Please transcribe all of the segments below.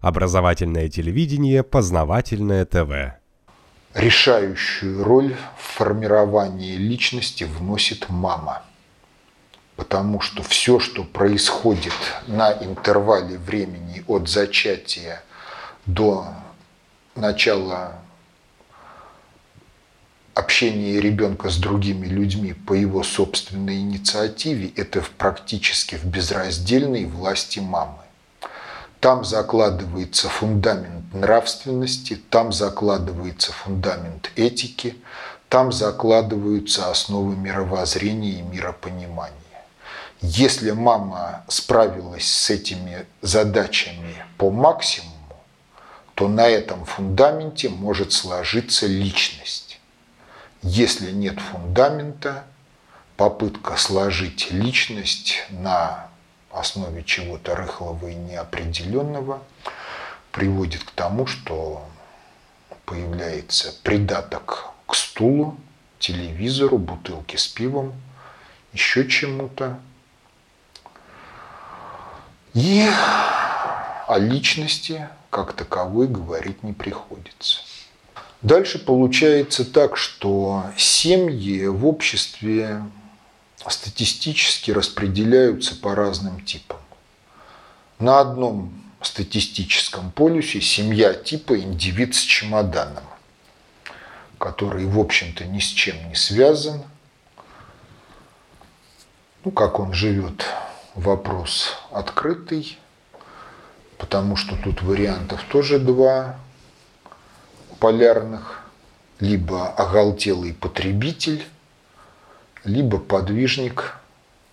Образовательное телевидение, познавательное ТВ. Решающую роль в формировании личности вносит мама. Потому что все, что происходит на интервале времени от зачатия до начала общения ребенка с другими людьми по его собственной инициативе, это практически в безраздельной власти мамы. Там закладывается фундамент нравственности, там закладывается фундамент этики, там закладываются основы мировоззрения и миропонимания. Если мама справилась с этими задачами по максимуму, то на этом фундаменте может сложиться личность. Если нет фундамента, попытка сложить личность на основе чего-то рыхлого и неопределенного приводит к тому, что появляется придаток к стулу, телевизору, бутылке с пивом, еще чему-то. И о личности как таковой говорить не приходится. Дальше получается так, что семьи в обществе статистически распределяются по разным типам. На одном статистическом полюсе семья типа индивид с чемоданом, который, в общем-то, ни с чем не связан. Ну, как он живет, вопрос открытый, потому что тут вариантов тоже два полярных. Либо оголтелый потребитель, либо подвижник,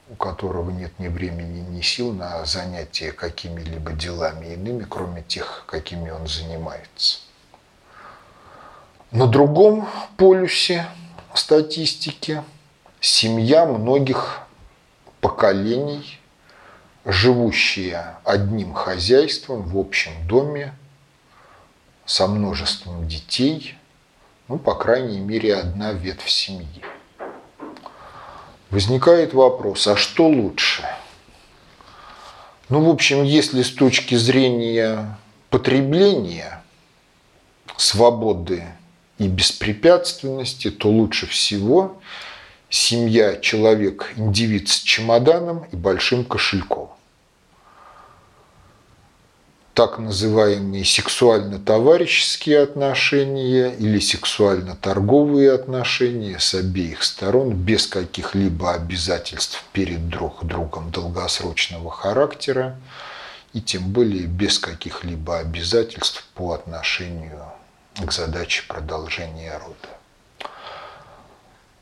у которого нет ни времени, ни сил на занятия какими-либо делами иными, кроме тех, какими он занимается. На другом полюсе статистики семья многих поколений, живущие одним хозяйством в общем доме, со множеством детей, ну, по крайней мере, одна ветвь семьи. Возникает вопрос, а что лучше? Ну, в общем, если с точки зрения потребления, свободы и беспрепятственности, то лучше всего семья, человек, индивид с чемоданом и большим кошельком так называемые сексуально-товарищеские отношения или сексуально-торговые отношения с обеих сторон без каких-либо обязательств перед друг другом долгосрочного характера и тем более без каких-либо обязательств по отношению к задаче продолжения рода.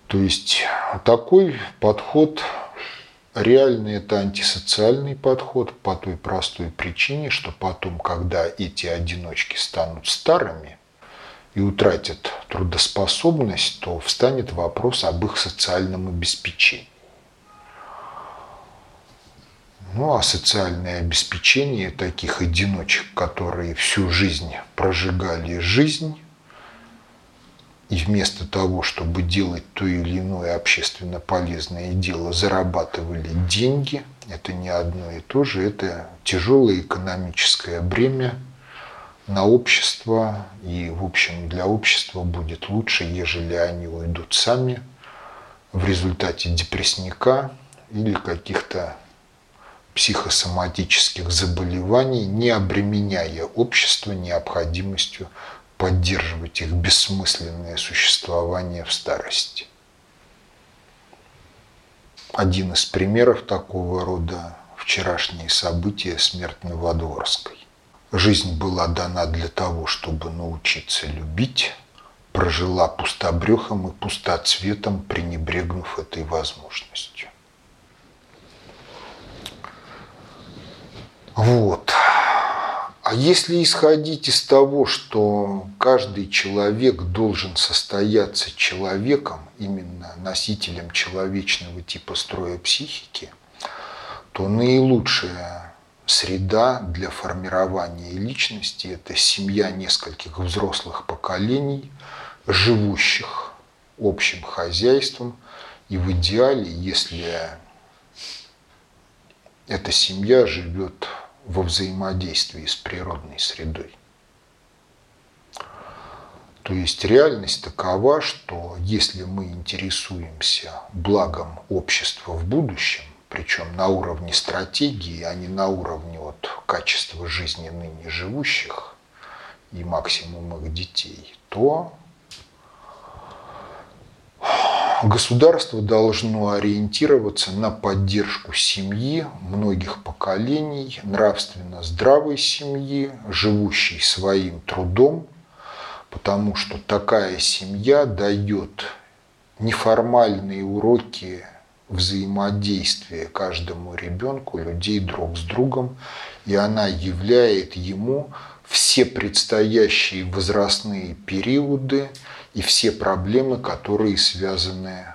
То есть такой подход Реально это антисоциальный подход по той простой причине, что потом, когда эти одиночки станут старыми и утратят трудоспособность, то встанет вопрос об их социальном обеспечении. Ну а социальное обеспечение таких одиночек, которые всю жизнь прожигали жизнь, и вместо того, чтобы делать то или иное общественно полезное дело, зарабатывали деньги, это не одно и то же, это тяжелое экономическое бремя на общество, и, в общем, для общества будет лучше, ежели они уйдут сами в результате депрессника или каких-то психосоматических заболеваний, не обременяя общество необходимостью поддерживать их бессмысленное существование в старости. Один из примеров такого рода – вчерашние события смерть Новодворской. Жизнь была дана для того, чтобы научиться любить, прожила пустобрехом и пустоцветом, пренебрегнув этой возможностью. Вот. А если исходить из того, что каждый человек должен состояться человеком, именно носителем человечного типа строя психики, то наилучшая среда для формирования личности – это семья нескольких взрослых поколений, живущих общим хозяйством, и в идеале, если эта семья живет во взаимодействии с природной средой. То есть реальность такова, что если мы интересуемся благом общества в будущем, причем на уровне стратегии, а не на уровне вот качества жизни ныне живущих и максимум их детей, то государство должно ориентироваться на поддержку семьи, многих поколений, нравственно здравой семьи, живущей своим трудом, потому что такая семья дает неформальные уроки взаимодействия каждому ребенку, людей друг с другом, и она являет ему все предстоящие возрастные периоды и все проблемы, которые связаны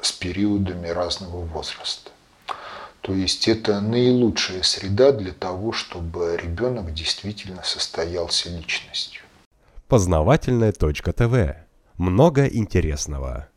с периодами разного возраста. То есть это наилучшая среда для того, чтобы ребенок действительно состоялся личностью. Познавательная точка ТВ. Много интересного.